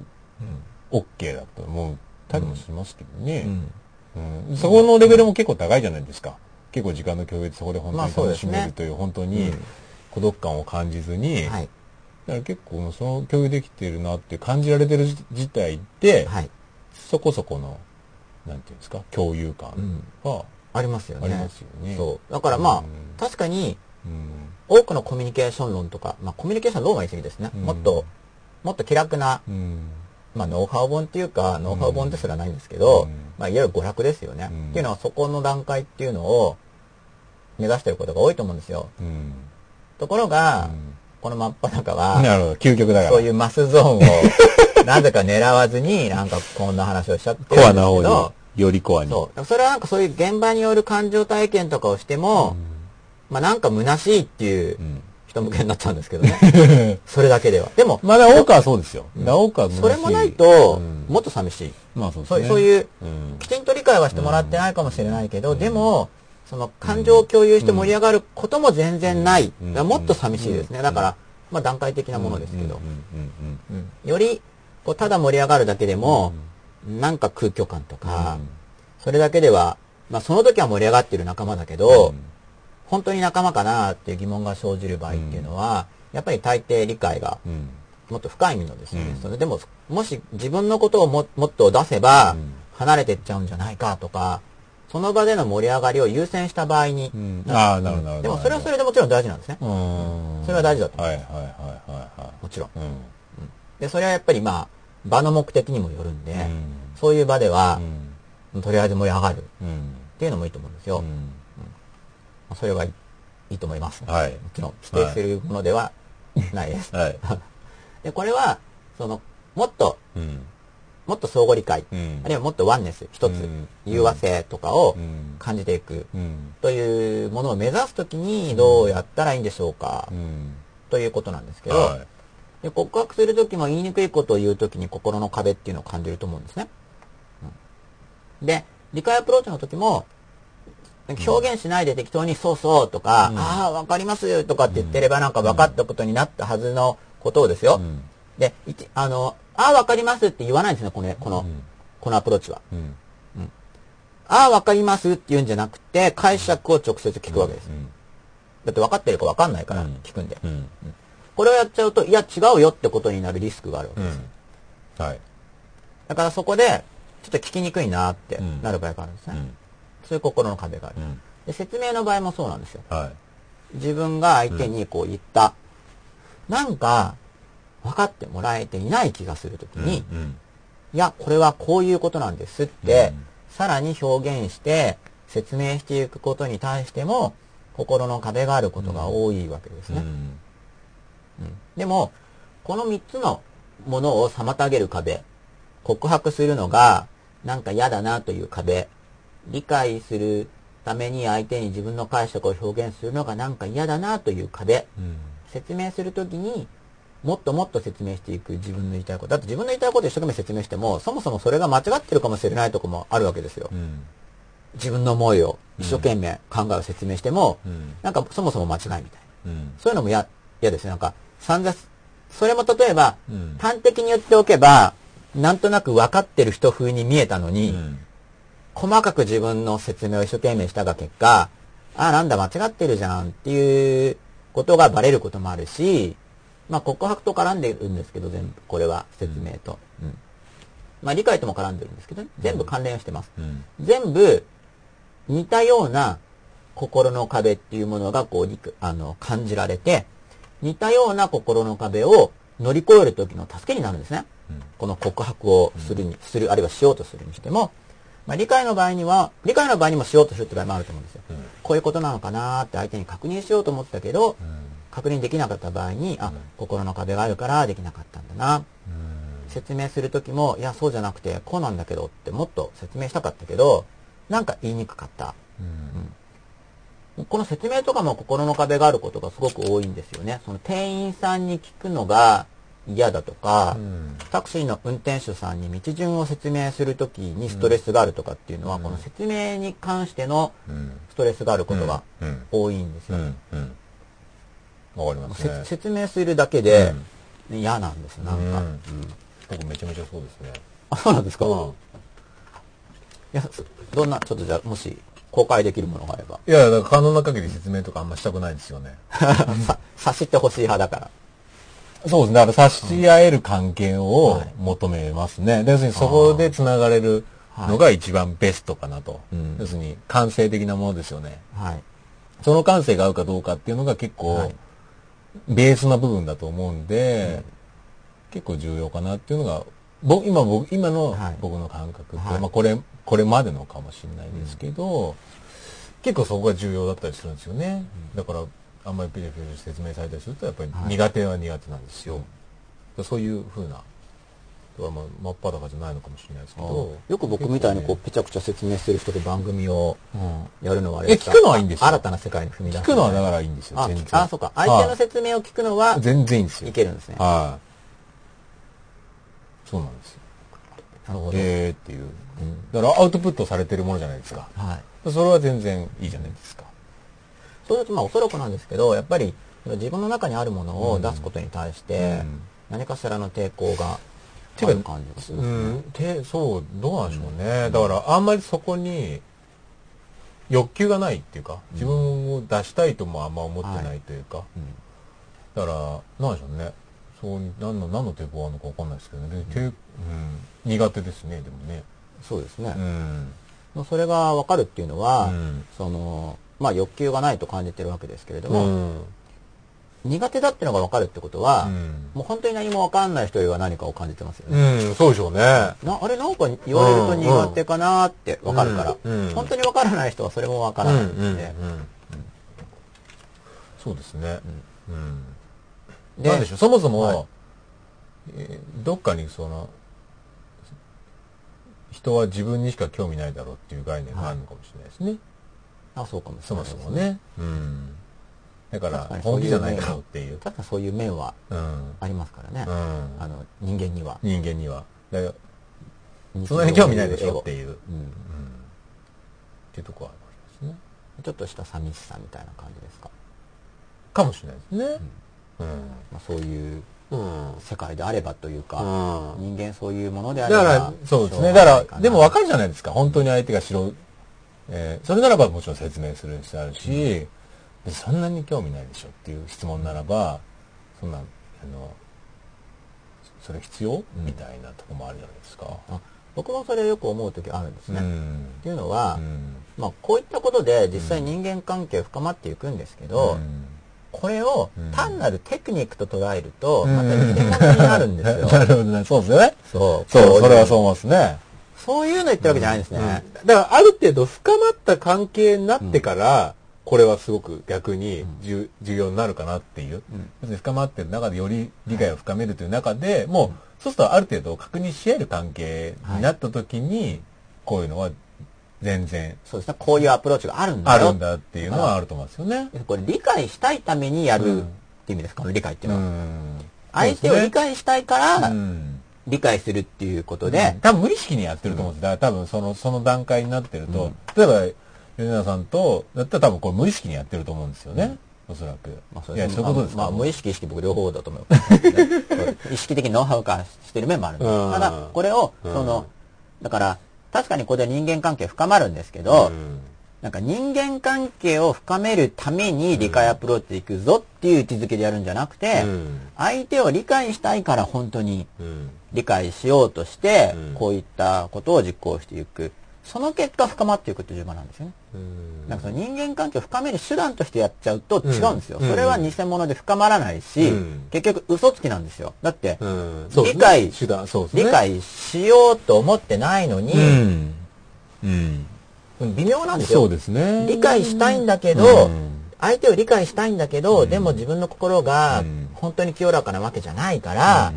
OK だと思ったりもしますけどね。うんうんそこのレベルも結構高いじゃないですか。結構時間の共有でそこで本当まあに楽しめるという、本当にうん孤独感を感じずに、はい。だから結構その共有できてるなって感じられてる自体って、はい。そこそこの、なんていうんですか、共有感はありますよね。ありますよね。そう。だからまあ、うん確かに、うん。多くのコミュニケーション論とか、まあコミュニケーション論は言い過ぎですね。うんもっと、もっと気楽な、うん。まあノウハウ本っていうか、ノウハウ本ですらないんですけど、うんまあいわゆる娯楽ですよね。うんっていうのはそこの段階っていうのを目指してることが多いと思うんですよ。うん。ところが、うんこの真っ裸は、なるほど、究極だから。そういうマスゾーンを なぜか狙わずに、なんかこんな話をしちゃってコるんですけアな方ど、に、よりコアに。そう。それはなんかそういう現場による感情体験とかをしても、まあなんか虚しいっていううん。人向けになっちゃうんですけどね。それだけでは。でも、まだ多くはそうですよ。だ多くはそれもないとう、んもっと寂しい。まあそうですね。そういう、うん。きちんと理解はしてもらってないかもしれないけど、でも、その感情を共有して盛り上がることも全然ない。もっと寂しいですね。だから、まあ段階的なものですけどより、こう、ただ盛り上がるだけでも、なんか空虚感とか、それだけでは、まあその時は盛り上がってる仲間だけど、本当に仲間かなっていう疑問が生じる場合っていうのは、やっぱり大抵理解がうんうんもっと深い意味のですね、うんそれでも、もし自分のことをももっと出せばうん、離れてっちゃうんじゃないかとか、その場での盛り上がりを優先した場合に、うんああ、なるほど。でもそれはそれでもちろん大事なんですね。うん。それは大事だと思はいはいはいはいはもちろん。い。うん。で、それはやっぱりまあ、場の目的にもよるんで、うんそういう場ではう、んとりあえず盛り上がるっうんていうのもいいと思うんですよ。うんまあそれがいいと思います。はい。もちろん否定するものではないです。はい。で、これは、その、もっと、うん。もっと相互理解、うんあるいはもっとワンネス、一つうん、融和性とかをうん感じていくうん。というものを目指すときにどうやったらいいんでしょうかうん。ということなんですけど、はい。で告白するときも言いにくいことを言うときに心の壁っていうのを感じると思うんですね。うんで、理解アプローチの時も、表現しないで適当にそうそうとか、うん。ああ、わかりますとかって言ってればなんか分かったことになったはずのことをですよ。うん。で、一あの、ああ、わかりますって言わないんですね、この、この、うん。このアプローチは。うん。ああ、わかりますって言うんじゃなくて、解釈を直接聞くわけです。うん。だって分かってるか分かんないからうん。聞くんで。うん。これをやっちゃうと、いや、違うよってことになるリスクがあるわけうです。はい。だからそこで、ちょっと聞きにくいなってうん。なる場合があるんですね。うんそういう心の壁がある。うん。で説明の場合もそうなんですよ。はい。自分が相手にこう言った、なんか、分かってもらえていない気がするときに、うんいや、これはこういうことなんですって、うん。さらに表現して説明していくことに対しても、心の壁があることが多いわけですね。うん。うん。でも、この3つのものを妨げる壁、告白するのがなんか嫌だなという壁、理解するために相手に自分の解釈を表現するのがなんか嫌だなという壁、うん説明するときにもっともっと説明していく自分の言いたいこと。だって自分の言いたいことを一生懸命説明しても、そもそもそれが間違ってるかもしれないとこもあるわけですよ。うん自分の思いを一生懸命考えを説明しても、うんなんかそもそも間違いみたいな。うんそういうのも嫌、嫌ですね。なんか、散々、それも例えば、うん端的に言っておけば、なんとなく分かってる人風に見えたのに、うん細かく自分の説明を一生懸命したが結果、あ、なんだ間違ってるじゃんっていうことがバレることもあるし、まあ告白と絡んでるんですけど、全部、これは説明と。うん。まあ理解とも絡んでるんですけどね、全部関連をしてます。うん。全部似たような心の壁っていうものがこうあの感じられて、似たような心の壁を乗り越える時の助けになるんですね。うん。この告白をするに、する、あるいはしようとするにしても、まあ、理解の場合には、理解の場合にもしようとするって場合もあると思うんですよ。うんこういうことなのかなーって相手に確認しようと思ったけど、うん確認できなかった場合に、あ、うん心の壁があるからできなかったんだな。うん説明するときも、いや、そうじゃなくて、こうなんだけどってもっと説明したかったけど、なんか言いにくかった。うんこの説明とかも心の壁があることがすごく多いんですよね。その店員さんに聞くのが嫌だとか、うん。タクシーの運転手さんに道順を説明するときにストレスがあるとかっていうのは、うん。この説明に関してのうん。ストレスがあることがうん。多いんですよ。うん。うん。わかりますせね説明するだけで嫌なんです、なんか。僕めちゃめちゃそうですね。あ、そうなんですか、いうん。や、そどんな、ちょっとじゃあ、もし公開できるものがあれば。いやだから可能な限り説明とかあんましたくないですよね。さ、察してほしい派だから。そうですね。だから差し合える関係をはい求めますね。で要するにそこで繋がれるのが一番ベストかなと。うん要するに感性的なものですよね。はい。その感性が合うかどうかっていうのが結構、はいベースな部分だと思うんで、結構重要かなっていうのが、僕、今僕、今のはい僕の感覚って、はいまあこれ、これまでのかもしれないですけど、結構そこが重要だったりするんですよね。だから、あんまりピリピリ説明されたりすると、やっぱりはい苦手は苦手なんですよ。そういうふうな、まあ、真っ裸じゃないのかもしれないですけど。よく僕みたいにこう、ぺちゃくちゃ説明してる人で番組をうんやるのはあれえ聞くのはいいんですよ新たな世界に踏み出す。聞くのはだからいいんですよ、あ全然。あ、そうか。相手の説明を聞くのははい全然いいんですよい。けるんですね。はい。そうなんですよ。なるほど。えーっていう。だからアウトプットされてるものじゃないですか。はい。それは全然いいじゃないですか。と、まあ、おそらくなんですけど、やっぱり、自分の中にあるものを出すことに対してうん、何かしらの抵抗がある感じがするんですね。うん、て、そう、どうなんでしょうね。だから、あんまりそこに、欲求がないっていうか、自分を出したいともあんま思ってないというか、うんだから、なんでしょうね。そう、何の、何の抵抗があるのかわかんないですけどね。で抵うん、苦手ですね、でもね。そうですねう。ん。それが分かるっていうのは、うんその、まあ欲求がないと感じてるわけですけれども、うん。苦手だっていうのが分かるってことは、うんもう本当に何も分かんない人よりは何かを感じてますよね。うん、そうでしょうね。なあれなんか言われると苦手かなーって分かるから、うんうん本当に分からない人はそれも分からないんで、そうですね。うん。でなんでしょう、そもそも、はいえーどっかにその、人は自分にしか興味ないだろうっていう概念があるのかもしれないですね。あそうかもしそもれないですそもね。うん。だから確かに、そういう本気じゃないだろうっていう。確かにそういう面はうん。ありますからね、うん。あの人間には。人間には。だからそんなに興味ないでしょっていう。うん。っうんていうとこはありますね。ちょっとした寂しさみたいな感じですか？かもしれないですね。まあ、そういううん。うん。世界であればというか、うん人間そういうものであれば。だから、そうですね。だか、らなでも分かるじゃないですか。本当に相手が白えーそれならばもちろん説明する必要あるし、そんなに興味ないでしょっていう質問ならば、そんな、あの、それ必要、みたいなとこもあるじゃないですか。あ僕もそれよく思う時あるんですね。うんっていうのは、うんまあ、こういったことで実際人間関係深まっていくんですけど、うんこれをうん単なるテクニックと捉えると、うんまた偽物になるんですよ。なるほどね。そうですよね。そう。そう、それはそう思いますね。そういうの言ってるわけじゃないんですね。だからある程度深まった関係になってから、これはすごく逆に重重要になるかなっていう。深まってる中でより理解を深めるという中で、もう、そうするとある程度確認し合える関係になった時に、こういうのは全然そうですね。こういうアプローチがあるんだよ。あるんだっていうのはあると思うんですよね。これ理解したいためにやるうんって意味ですか、この理解っていううのは。ん。相手を理解したいからうん理解するっていうことで、多分無意識にやってると思うんです。だから多分その、その段階になってると、例えば、吉永さんと、だったら多分これ無意識にやってると思うんですよね。おそらく。まあそういうことですか、まあ、まあ無意識意識僕両方だと思う。意識的にノウハウ化してる面もあるんです。うん。ただ、これを、その、だから、確かにここで人間関係深まるんですけど、うんなんか人間関係を深めるために理解アプローチでいくぞっていう位置づけでやるんじゃなくて、うん相手を理解したいから本当にうん理解しようとしてうん、こういったことを実行していく。その結果深まっていくっていう順番なんですよね。うんなんかその人間関係を深める手段としてやっちゃうと違うんですよ。うんそれは偽物で深まらないし、うん結局嘘つきなんですよ。だって、理解。理解しようと思ってないのに、うん。うん。微妙なんですよ。そうですね。理解したいんだけど、うん相手を理解したいんだけど、でも自分の心がうん本当に清らかなわけじゃないから、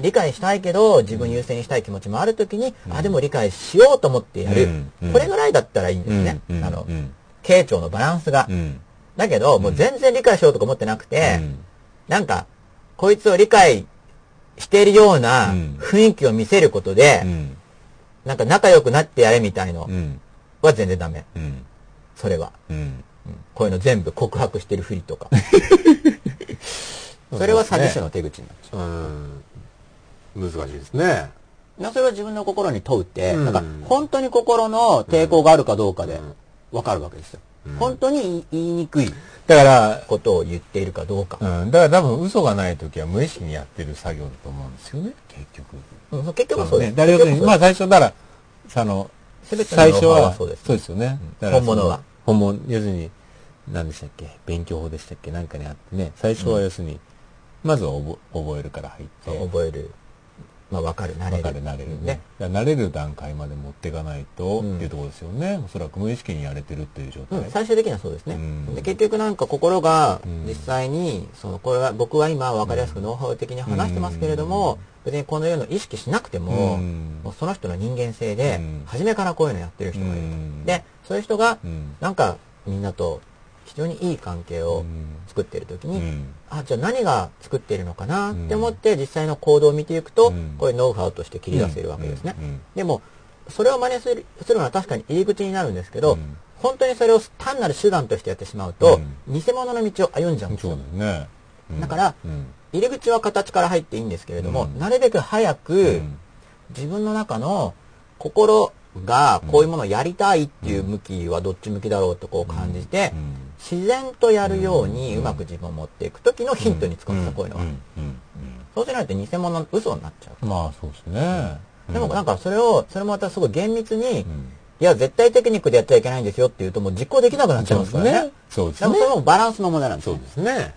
理解したいけど自分優先したい気持ちもあるときに、あ、でも理解しようと思ってやる。これぐらいだったらいいんですね。うんあの、うん傾聴のバランスが。うん。だけど、もう全然理解しようとか思ってなくて、うんなんか、こいつを理解しているようなうん雰囲気を見せることで、うん。なんか仲良くなってやれみたいのうん。は全然ダメ。うん。それは。うん。うんこういうの全部告白してるふりとか。それは詐欺師の手口になっちゃうん。難しいですね。それは自分の心に問うって、うんなんか本当に心の抵抗があるかどうかでわかるわけですよ。本当に言いにくいだから、ことを言っているかどうか。うん。だから多分嘘がない時は無意識にやってる作業だと思うんですよね。結局。うん結局はそうです。ね。だから要するに、まあ最初だから、あの、最初は、はそうですよね。本物は。本物、要するに、何でしたっけ？勉強法でしたっけ？なんかにあってね、最初は要するに、まずは覚覚えるから入って、覚える。まあ分かる、慣れる。分かる、慣れるね。慣れる段階まで持っていかないと、うんっていうところですよね。おそらく無意識にやれてるっていう状態。うん、最終的にはそうですね。うんで結局なんか心がうん実際に、そのこれは僕は今分かりやすくノウハウ的に話してますけれども、別にこのような意識しなくても、うんもうその人の人間性で、うん初めからこういうのやってる人がいると。うんで、そういう人がうんなんかみんなと非常にいい関係を作っているときに、うん。あ、じゃあ何が作っているのかなって思って実際の行動を見ていくと、うん。こういうノウハウとして切り出せるわけですね。でも、それを真似するするのは確かに入り口になるんですけど、うん。本当にそれを単なる手段としてやってしまうと、偽物の道を歩んじゃうんですよ。ね。うん。だからうん。入り口は形から入っていいんですけれども、うん。なるべく早く、うん。自分の中の心がこういうものをやりたいっていう向きはどっち向きだろうとこう感じて、うん自然とやるようにうまく自分を持っていく時のヒントに使うんですよ、こういうのは。そうしないと偽物の嘘になっちゃうんまあそうですね。う。でもなんかそれを、それもまたすごい厳密に、うんいや、絶対テクニックでやっちゃいけないんですよって言うともう実行できなくなっちゃいますからね。そうですねでも。それもバランスの問題なんですよそう。ですね。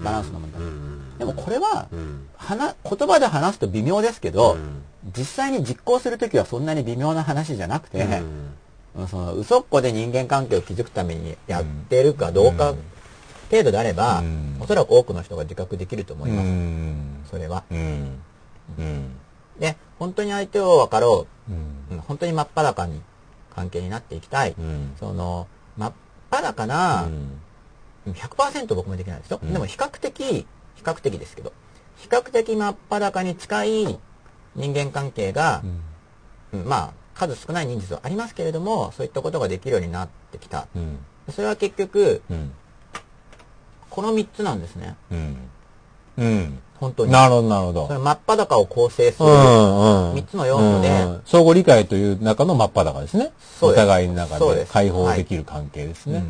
バランスの問題。うんでもこれは、言葉で話すと微妙ですけど、うん実際に実行するときはそんなに微妙な話じゃなくて、その嘘っこで人間関係を築くためにやってるかどうかうん。程度であれば、うん。おそらく多くの人が自覚できると思います。うん。それは。うん。うん。で、本当に相手を分かろう。本当に真っ裸に関係になっていきたい。うん。その、真っ裸な、うん。100%僕もできないですよ。うん。でも比較的、比較的ですけど、比較的真っ裸に近い人間関係が、うんまあ、数少ない人数はありますけれども、そういったことができるようになってきた。うんそれは結局、うんこの3つなんですね。うんうん本当に。なるほど、なるほどそ。の真っ裸を構成する、うんうん。三つの要素でうんうん相互理解という中の真っ裸ですね。そうですお互いの中で解放できる関係ですね。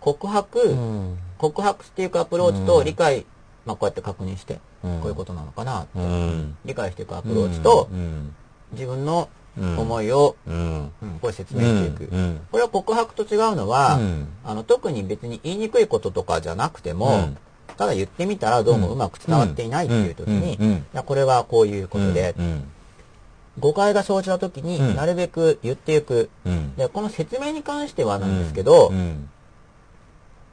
告白、うん。告白していくアプローチと理解、まあこうやって確認して、うんこういうことなのかなって、うん。理解していくアプローチと、うん。自分のうん思いを、うん。うんこれ説明していく。うん。これは告白と違うのは、うんあの特に別に言いにくいこととかじゃなくても、うんただ言ってみたらどうもうまく伝わっていないっていう時に、いやこれはこういうことで、うん。誤解が生じた時にうんなるべく言っていく。うん。で、この説明に関してはなんですけど、うん。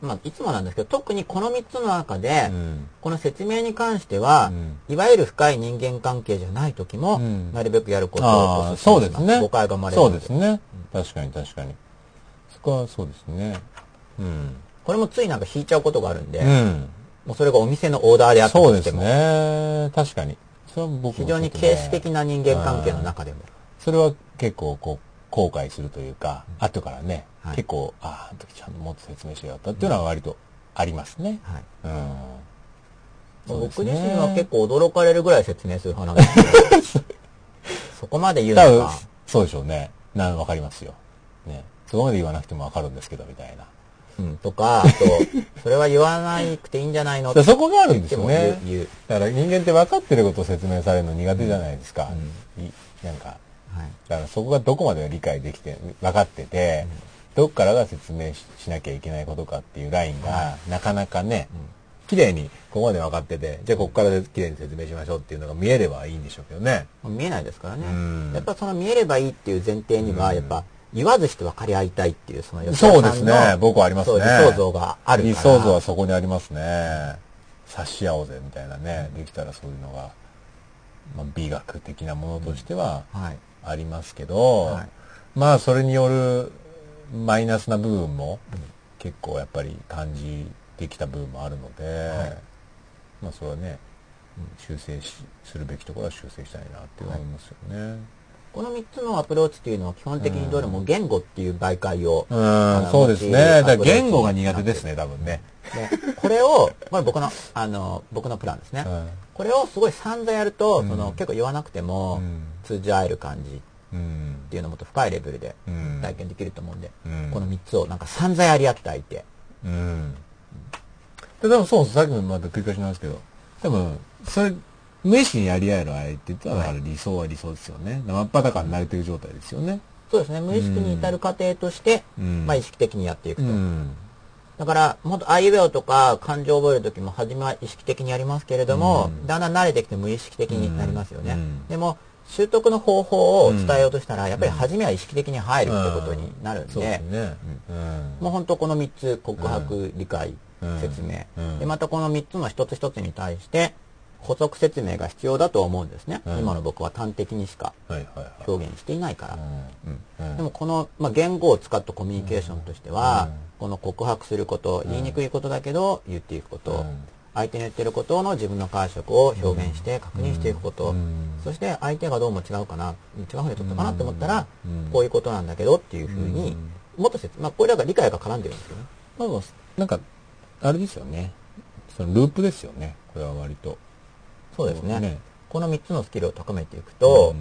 まあ、いつもなんですけど、特にこの3つの中で、うんこの説明に関しては、うんいわゆる深い人間関係じゃない時も、うんなるべくやることをそうですね。誤解が生まれるそうのですね。確かに確かに。そこはそうですね。うん。これもついなんか引いちゃうことがあるんで、うん。もうそれがお店のオーダーであったそうですとしても、ね。確かに。それは僕も非常に形式的な人間関係の中でも。それは結構こう、後悔するというか、後からね、はい結構、ああ、あの時ちゃんともっと説明しようったっていうのは割とありますね。はいうん。僕ね自身は結構驚かれるぐらい説明する派なんですけど、そこまで言うの多分か、、そうでしょうね。な、わかりますよ。ね。そこまで言わなくてもわかるんですけど、みたいな。うん、とか、あと、それは言わなくていいんじゃないの？で そこがあるんですよ言ね言う。だから人間って分かってることを説明されるの苦手じゃないですか。いなんか、はい。だからそこがどこまで理解できて、分かってて、どっからが説明ししなきゃいけないことかっていうラインが、なかなかね、綺麗にここまで分かってて、じゃあここから綺麗に説明しましょうっていうのが見えればいいんでしょうけどね。見えないですからねうん。やっぱその見えればいいっていう前提には、やっぱ言わずして分かり合いたいっていう、その吉そうですね。僕はありますね。理想像があるから。理想像はそこにありますね。察し合おうぜみたいなね。できたらそういうのが、まあ、美学的なものとしてははい。ありますけど、はいまあそれによるマイナスな部分も結構やっぱり感じてきた部分もあるので、まあそれはね、修正しするべきところは修正したいなって思いますよね。この3つのアプローチっていうのは基本的にどれも言語っていう媒介を、うん、そうですね。るだから言語が苦手ですね、多分ね。でこれを、これ僕の、あの、僕のプランですね。うんこれをすごい散々やると、うんその結構言わなくてもうん通じ合える感じっうんていうのをもっと深いレベルでうん体験できると思うんで、うんこの3つをなんか散々やり合って相手。うん。で、でもそう。さっきもまた繰り返しなんですけど、多分、それ、無意識にやり合える相手って言ったら、理想は理想ですよね。真っ裸になれてる状態ですよね。そうですね。無意識に至る過程として、うんまあ意識的にやっていくと。うん。だから、もっとアイウェオとか感情を覚えるときも初めは意識的にやりますけれども、うんだんだん慣れてきて無意識的になりますよね。うんでも、習得の方法を伝えようとしたら、やっぱり初めは意識的に入るってことになるんで。もう本当この3つ、告白、理解、うん。説明、うん。で、またこの3つの一つ一つに対して、補足説明が必要だと思うんですね。うん。今の僕は端的にしか。表現していないから。うん。うん。でもこの、まあ、言語を使ったコミュニケーションとしては、この告白すること、言いにくいことだけど言っていくこと、うん相手の言ってることの自分の解釈を表現して確認していくこと、うんそして相手がどうも違うかな、違うふうに取ったかなって思ったら、うんこういうことなんだけどっていうふうに、もっと説まあ、これだから理解が絡んでるんですよね。まあ、なんか、あれですよね。そのループですよね。これは割と。そうですね。ねこの3つのスキルを高めていくと、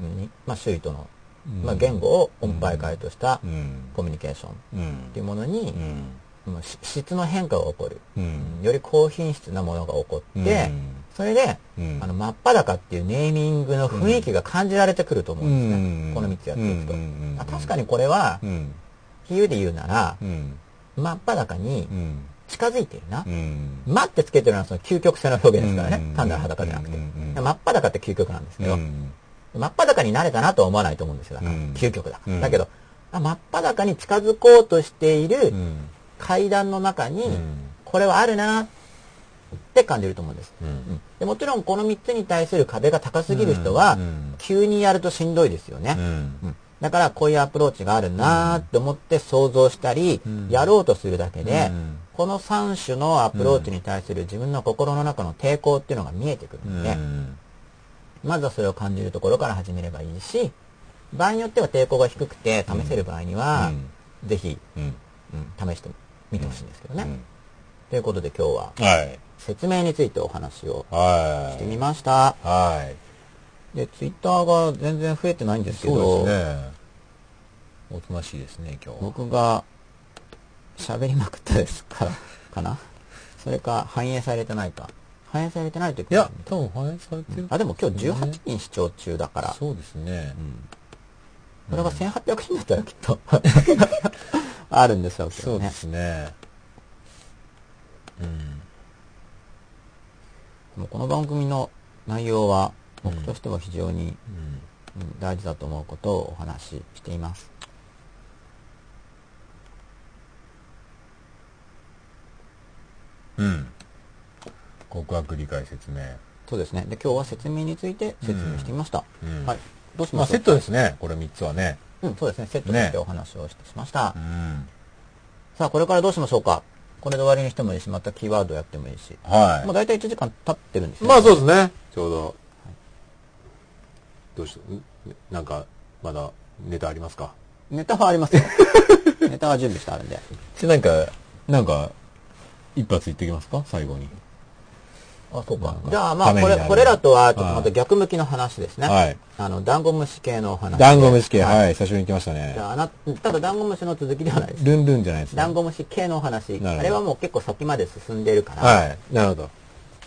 うんうんまあ、周囲との、うんまあ、言語を音媒介としたうん。コミュニケーションっうん。ていうものに、質の変化が起こる。うん。より高品質なものが起こって、うんそれで、うんあの、真っ裸っていうネーミングの雰囲気が感じられてくると思うんですね。うんこの3つやっていくと。う確かにこれは、うん。比喩で言うなら、うん。真っ裸にうん。近づいてるな。うん。真ってつけてるのはその究極性の表現ですからね。うん単なる裸じゃなくて。うんうん真っ裸って究極なんですけど、うん真っ裸になれたなとは思わないと思うんですよ。だからうん究極だから。うんだけど、あ真っ裸に近づこうとしているうん。階段の中に、うん。これはあるなって感じると思うんです。でもちろんこの3つに対する壁が高すぎる人は、うん。急にやるとしんどいですよね。だからこういうアプローチがあるなーって思って想像したり、ん。やろうとするだけで、うん。この3種のアプローチに対する自分の心の中の抵抗っていうのが見えてくるので、うん。まずはそれを感じるところから始めればいいし、場合によっては抵抗が低くて試せる場合には、ぜひ、試してみてほしいんですけどね。うんということで今日は、はい。説明についてお話をはしてみい。ました。はい。で、ツイッターが全然増えてないんですけそうど、ですね。おとなしいですね、今日は。僕が喋りまくったですから、かな？それか反映されてないか。反映されてないということいや、多分反映されてる。あ、でも今日18人視聴中だから、そうですね。それが1800人だったらきっと、あるんでしょうけどね。そうですね。もうこの番組の内容は、僕うんとしては非常に、うん。うん大事だと思うことをお話ししています。うん。告白理解説明。そうですね。で、今日は説明について説明してみました。うんはい。どうしまあ、ますセットですね。これ3つはね。うん、そうですね。セットとしてお話をしてしました。うん。さあ、これからどうしましょうか？これで終わりにしてもいいし、またキーワードやってもいいし。はい。もう大体1時間経ってるんですよ、まあそうですね。ちょうど。どうしんなんか、まだネタありますか？ネタはありますよ。ネタは準備してあるんで。じゃなんか、なんか、一発言ってきますか？最後に。あ、そうかじゃあまあ、これ、これらとはちょっとまたはい逆向きの話ですね。はい。あの、ダンゴムシ系のお話で。ダンゴムシ系、はい。はい、最初に言ってましたねじ。ゃあ、あな、ただダンゴムシの続きではないです。ルンルンじゃないですね。ダンゴムシ系のお話。あれはもう結構先まで進んでいるから、はい。なるほど。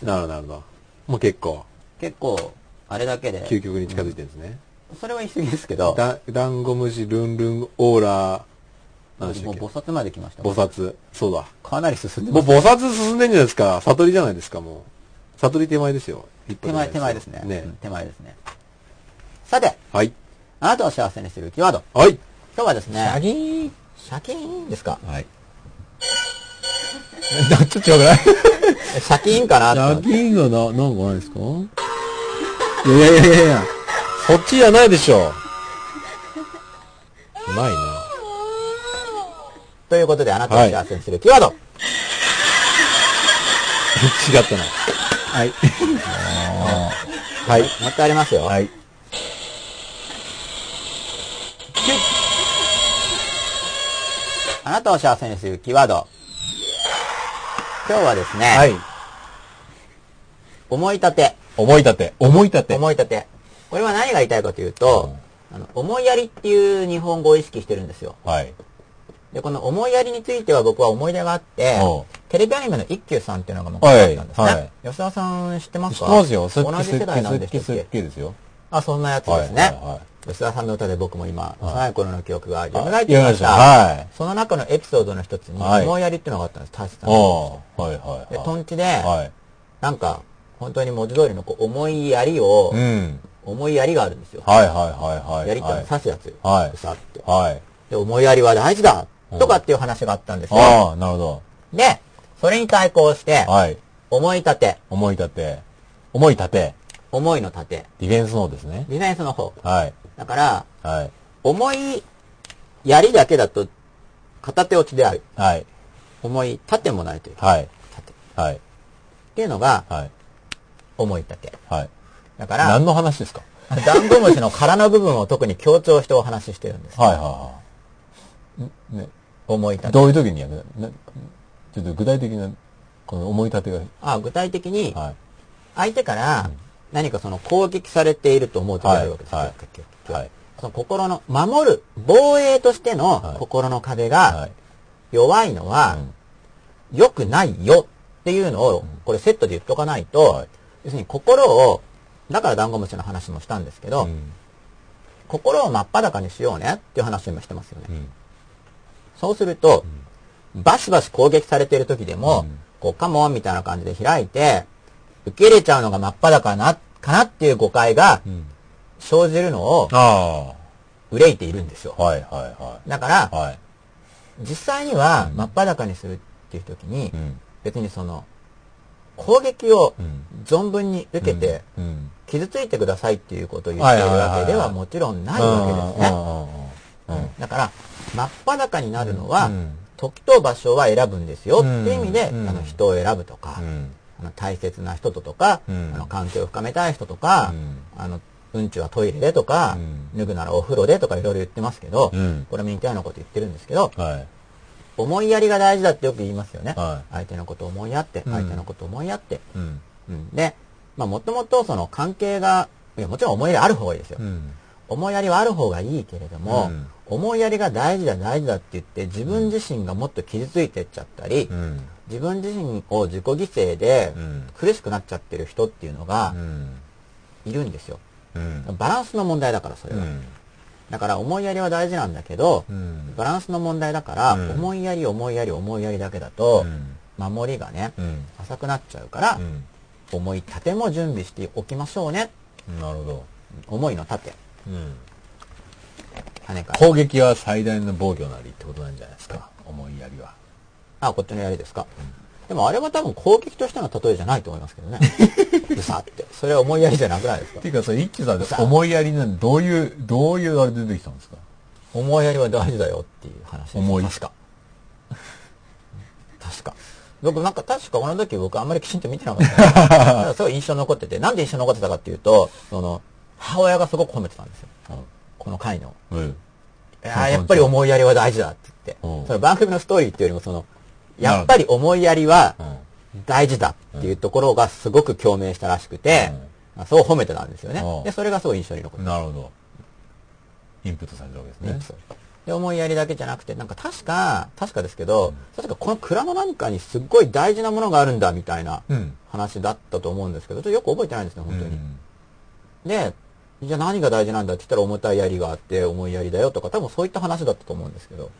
なるほど、なるほど。もう結構、結構、あれだけで、究極に近づいてるんですね。それは言い過ぎですけど、ダダンゴムシ、ルンルン、オーラ、なんでしたもう菩薩まで来ました菩薩。そうだ。かなり進んでもうます。菩薩進んでんじゃないですか。悟りじゃないですか、もう。悟り手前ですよ。手前、手前ですね。ねうん。手前ですね。さて、はい。あなたを幸せにするキーワード。はい。今日はですね、シャギーンシャキーンですか？はい。ちょっと違くない？え シャキーンかなシャギーンがな、なんかないですか？いやいやいやいやそっちじゃないでしょ。うまいな。ということで、あなたを幸せにするキーワード。違ったな。はい。はい。持ってありますよ。はい。あなたを幸せにするキーワード。今日はですね、はい。思い立て。思い立て。思い立て。思い立て。これは何が言いたいかというと、あの思いやりっていう日本語を意識してるんですよ。はい。で、この思いやりについては僕は思い出があってテレビアニメの一休さんっていうのが昔あったんですね。はいはい吉田さん知ってます知かってますよ。同じ世代なんでしたっけ？きですよ。あ、そんなやつですね。はいはいはい吉田さんの歌で僕も今、幼い頃の記憶が蘇ってきあました。はいその中のエピソードの一つに、はい思いやりっていうのがあったんです、大志さんの。おはいはいで、はい。トンチで、はい。なんか、本当に文字通りのこう思いやりを、うん。思いやりがあるんですよ。はいはいはいはい。やりって刺すやつ。はいさって。はい。で、思いやりは大事だうんとかっていう話があったんですよ。ああ、なるほど。で、それに対抗して、はい。思い立て、思い立て。思い立て。思いの立て、ディフェンスの方ですね。ディフェンスの方。はい。だから、はい。思いやりだけだと、片手落ちである。はい。思い立てもないという。はい。立て。はい。っていうのが、はい。思い立て。はい。だから何、の話ですか？ダンゴムシの殻の部分を特に強調してお話ししてるんです。はいはいはい。んね、思い立て。どういう時にやる？なちょっと具体的な、この思い立てが、あ具体的に、はい。相手から何かその攻撃されていると思う時があるわけですよ。はいはい。その心の、守る、防衛としてのはい心の壁はがい。弱いのは、良くないよっていうのを、これセットで言っとかないと、はい要するに心を、だからダンゴムシの話もしたんですけど、うん。心を真っ裸にしようねっていう話を今してますよね。うん。そうすると、バシバシ攻撃されている時でも、うんこう、カモンみたいな感じで開いて、受け入れちゃうのが真っ裸な、かなっていう誤解がうん。生じるのをあ憂いているんですよ。あ。はいはいはだからい。、はい。実際には真っ裸にするっていう時に、うん。別にその、攻撃をうん。存分に受けて、うん。傷ついてくださいっていうことを言っているわけではもちろんないわけですね。だから、真っ裸になるのは、うん時と場所は選ぶんですよっていう意味で、うんあの人を選ぶとか、うん。あの大切な人ととか、うんあの関係を深めたい人とか、うんあのうんちはトイレでとか、うん脱ぐならお風呂でとかいろいろ言ってますけど、うんこれも似たようなこと言ってるんですけど、はい。思いやりが大事だってよく言いますよね。は相手のことを思いやって、うん相手のことを思いやって。うん。うん、で、まあもともとその関係が、いやもちろん思いやりある方がいいですよ。うん。思いやりはある方がいいけれども、うん思いやりが大事だ大事だって言って自分自身がもっと傷ついてっちゃったり、うん。自分自身を自己犠牲でうん苦しくなっちゃってる人っていうのがうん。いるんですよ。うん。バランスの問題だからそれは。うん。だから思いやりは大事なんだけど、うん。バランスの問題だから、うん思いやり思いやり思いやりだけだと、うん守りがね、うん。浅くなっちゃうから、うん。思い立ても準備しておきましょうね。なるほど。思いの盾。うん。羽から。攻撃は最大の防御なりってことなんじゃないですか。思いやりは。あ、こっちのやりですか？でもあれは多分攻撃としての例えじゃないと思いますけどね。うさって。それは思いやりじゃなくないですか？っていうか、それ一気さんで思いやりなんで、どういう、どういうあれで出てきたんですか？思いやりは大事だよっていう話です。思い確か。確か。僕なんか確かこの時僕あんまりきちんと見てなかった、ね。だからすごい印象に残ってて、なんで印象に残ってたかっていうと、その、母親がすごく褒めてたんですよ。この回の。うん。いやーやっぱり思いやりは大事だって言ってう。んその番組のストーリーっていうよりもその、やっぱり思いやりはうん。大事だっていうところがすごく共鳴したらしくて、そう褒めてたんですよねうん。で、それがすごい印象に残ってなるほど。インプットされたわけですね。で、思いやりだけじゃなくて、なんか確か、確かですけど、確かこの蔵の何かにすっごい大事なものがあるんだみたいなうん。話だったと思うんですけど、ちょっとよく覚えてないんですね、本当に。うんで、じゃあ何が大事なんだって言ったら重たい槍があって重い槍だよとか、多分そういった話だったと思うんですけど、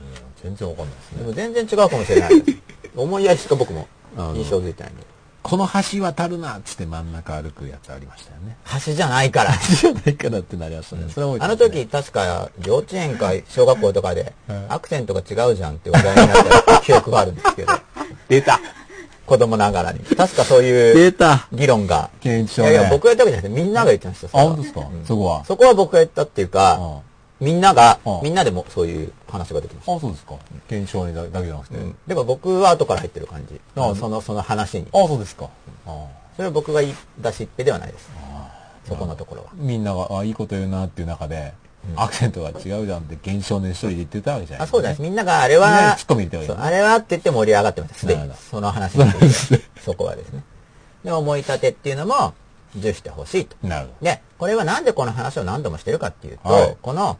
全然わかんないですね。でも全然違うかもしれないです。重い槍しか僕も印象づいてないん。で。この橋渡るなっつって真ん。中歩くやつありましたよね。橋じゃないから。じゃないかなってなりましたね。それは覚あの時確か幼稚園か小学校とかではいアクセントが違うじゃん。って話題になった記憶がある ん。ですけど。出た子供ながらに。確かそういうた議論が。検証ね。いやいや、僕が言ったわけじゃなくてみんなが言ってましたあ、本当ですか？そこは？そこは僕が言ったっていうか、あみんながうん、みんなでもそういう話が出てました。あ、そうですか。検証にだだけじゃなくて。うん。でも僕は後から入ってる感じ。あその、その話に。あ、そうですか。あそれは僕が言い出しっぺではないです。そこのところは。みんなが、あ、いいこと言うなっていう中で、アクセントが違うじゃんって現象年一人で言ってたわけじゃないあ、そうです。ね。みんながあれは、てあれはって言って盛り上がってました。すでに。その話について。そこはですね。で、思い立てっていうのも、重視してほしいと。なるほで、これはなんでこの話を何度もしてるかっていうと、はいこの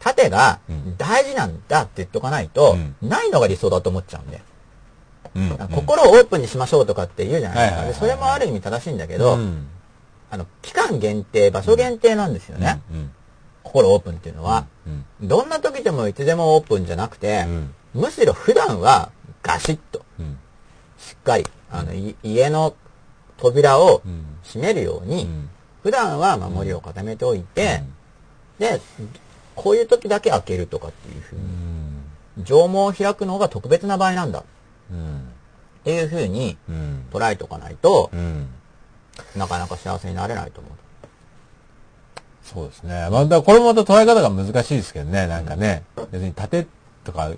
盾がうん大事なんだって言っとかないと、うんないのが理想だと思っちゃうんで、ど。うん。心をオープンにしましょうとかって言うじゃないですか。それもある意味正しいんだけど、うんあの、期間限定、場所限定なんですよね。うん。心オープンっていうのは、うん。どんな時でもいつでもオープンじゃなくて、うんむしろ普段はガシッと、うん。しっかり、あの、い家の扉をうん閉めるように、うん普段は守りを固めておいて、で、こういう時だけ開けるとかっていうふううに、ん。縄文を開くのが特別な場合なんだっうん。ていうふうにうん。捉えておかないとう、ん。なかなか幸せになれないと思う。そうですね。まあ、だこれもまた捉え方が難しいですけどね、なんかね。別に盾とか、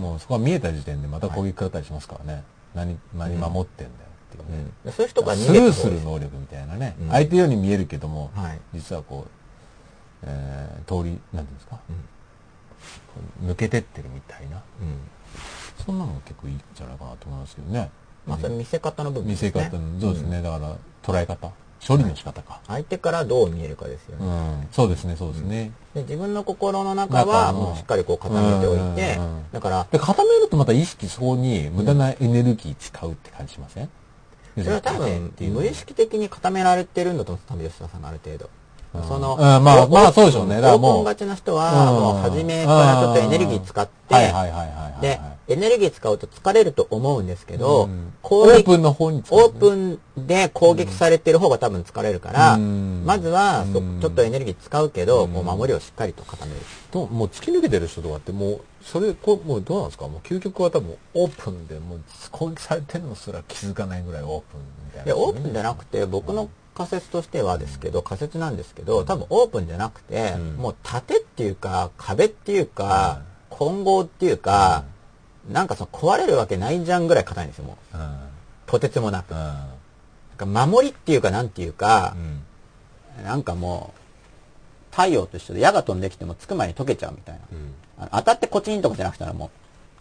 もうそこが見えた時点でまた攻撃食らったりしますからね。何、何守ってんだよっていうね。でそういう人が逃スルーする能力みたいなね、うん。相手ように見えるけども、はい。実はこう、えー通りなんていうんですか、こう抜けてってるみたいな。うん。そんなのも結構いいんじゃないかなと思いますけどね。まあ、それ見せ方の部分見ですね。せ方のそうですね、だから捉え方処理の仕方か、相手からどう見えるかですようね。ん。そうですねそうですね、で自分の心の中はもうしっかりこう固めておいてだから、で固めるとまた意識そこに無駄なエネルギー使うって感じしません、それは多分無意識的に固められてるんだと思うんです、多分吉田さんがある程度。うんその、うんまあまあそうでしょうねだからもうオープンがちな人は、うんもう初めからちょっとエネルギー使って、で、エネルギー使うと疲れると思うんですけど、オープンの方にオープンで攻撃されてる方が多分疲れるから、うんまずはちょっとエネルギー使うけど、うんこう守りをしっかりと固める。ともう突き抜けてる人とかってもうそれこうもうどうなんですかもう究極は多分オープンでもう攻撃されてるのすら気づかないぐらいオープンみたいな、いや、オープンじゃなくて、僕の仮説としてはですけど、仮説なんですけど、多分オープンじゃなくて、うんもう盾っていうか、壁っていうか、混合っていうか、なんかその壊れるわけないじゃんぐらい硬いんですよ、もう。うんとてつもなく。うなんか守りっていうか、なんていうかん、なんかもう、太陽と一緒で矢が飛んできてもつく前に溶けちゃうみたいな。当たってコチンとかじゃなくても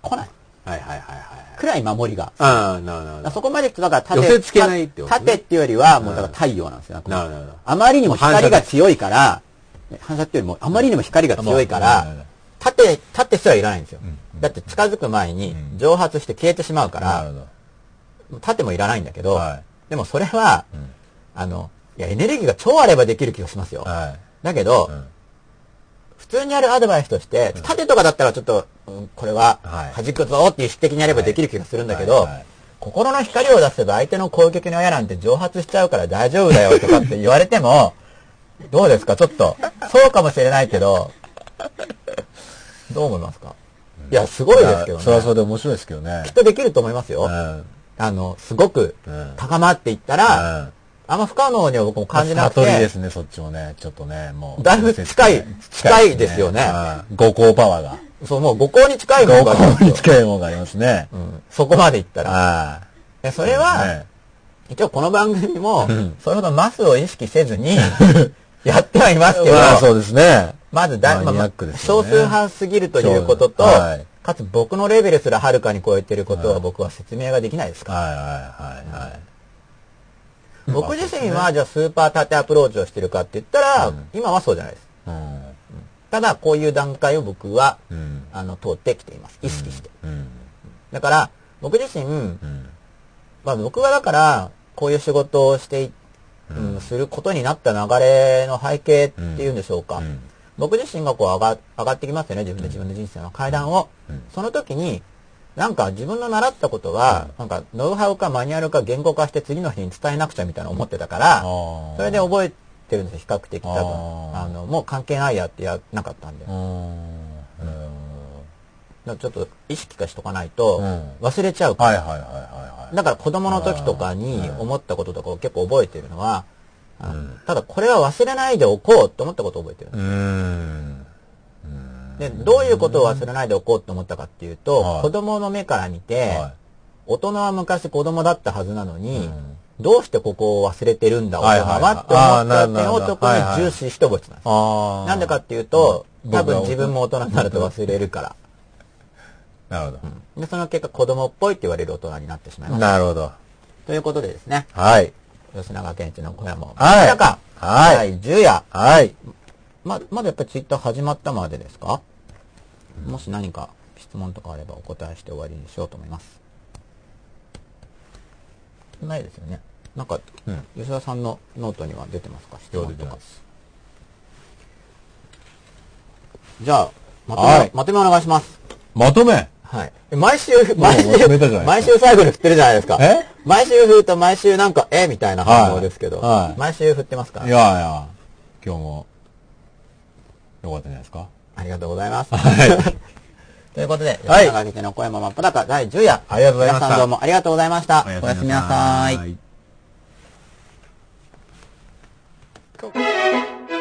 う、来ない。はいはいはいはい。くらい守りが。ああ、なるほど。そこまでと、だから縦、寄せ付けないってことね縦っていうよりは、もうだから太陽なんですよ。なるほどあまりにも光が強いから、反射っていうよりも、あまりにも光が強いかあら縦、縦すらいらないんですよん。だって近づく前にうん蒸発して消えてしまうから。縦もいらないんだけどはい、でもそれは、うんあの、いや、エネルギーが超あればできる気がしますよ。はだけど普通にあるアドバイスとして、縦とかだったらちょっと、うんこれははい弾くぞっていう意識的にやればできる気がするんだけど心の光を出せば相手の攻撃の矢なんて蒸発しちゃうから大丈夫だよとかって言われても、どうですか？ちょっと、そうかもしれないけど、どう思いますか？いや、すごいですけどね。それはそれで面白いですけどねきっ。とできると思いますよ。うんあの、すごくうん高まっていったら、うんあんま不可能には僕も感じなく悟りでて、すね、そっちもね。ちょっとね、もう。だいぶ近い近いですよねうん五行パワーが。そう、もう五行に近いも五のがありますよ行に近いものがありますね。うんそこまでいったら。あでそれは、ね一応この番組もん、それほどマスを意識せずに、やってはいますけど、まあそうですね。まずだ、まあマニアックですよね少数派すぎるということと、かつ僕のレベルすらはるかに超えてることは僕は説明ができないですから。はいはいはいはい。僕自身は、じゃあスーパー縦アプローチをしてるかって言ったら、うん今はそうじゃないです。うん。ただ、こういう段階を僕は、うん。あの、通ってきています。意識して。うん。だから、僕自身、うん。まあ僕はだから、こういう仕事をしてい、うん、することになった流れの背景っていうんでしょうか。うん僕自身がこう上が上がってきますよね、自分で自分の人生の階段を。うんその時に、なんか自分の習ったことは、なんかノウハウかマニュアルか言語化して次の日に伝えなくちゃみたいな思ってたから、それで覚えてるんですよ、比較的多分。あの、もう関係ないやってやなかったんで。うん。らちょっと意識化しとかないとうん忘れちゃうから。はいはいはい。だから子供の時とかに思ったこととかを結構覚えてるのは、あのただこれは忘れないでおこうって思ったことを覚えてるんです。で、どういうことを忘れないでおこうと思ったかっていうと、はい子供の目から見て、は大人は昔子供だったはずなのに、うんどうしてここを忘れてるんだ、はい大人はって思った点を特に重視して覚えてたんです。なんでかっていうと、うん多分自分も大人になると忘れるから。なるほで、その結果子供っぽいって言われる大人になってしまいど。ました。なるほど。ということでですね、はい。吉永健一の小屋も、はいまさか、はい第10夜、はい。ま、まだやっぱりツイッター始まったまでですか、もし何か質問とかあればお答えして終わりにしようと思います。ないですよね。なんか、うん吉田さんのノートには出てますか？質問とか。じゃあ、まとめ、はいまとめお願いします。まとめ？はい。え毎週、毎週、毎週最後に振ってるじゃないですか。え？毎週振ると毎週なんか、え？みたいな反応ですけど、はいはい毎週振ってますか？いやいや、今日も、よかったんじゃないですか？ありがとうございます。はい。ということで、はい吉永家の小山真っ裸第10夜。ありがとうございました皆さんどうもありがとうございました。おやすみなさい。い。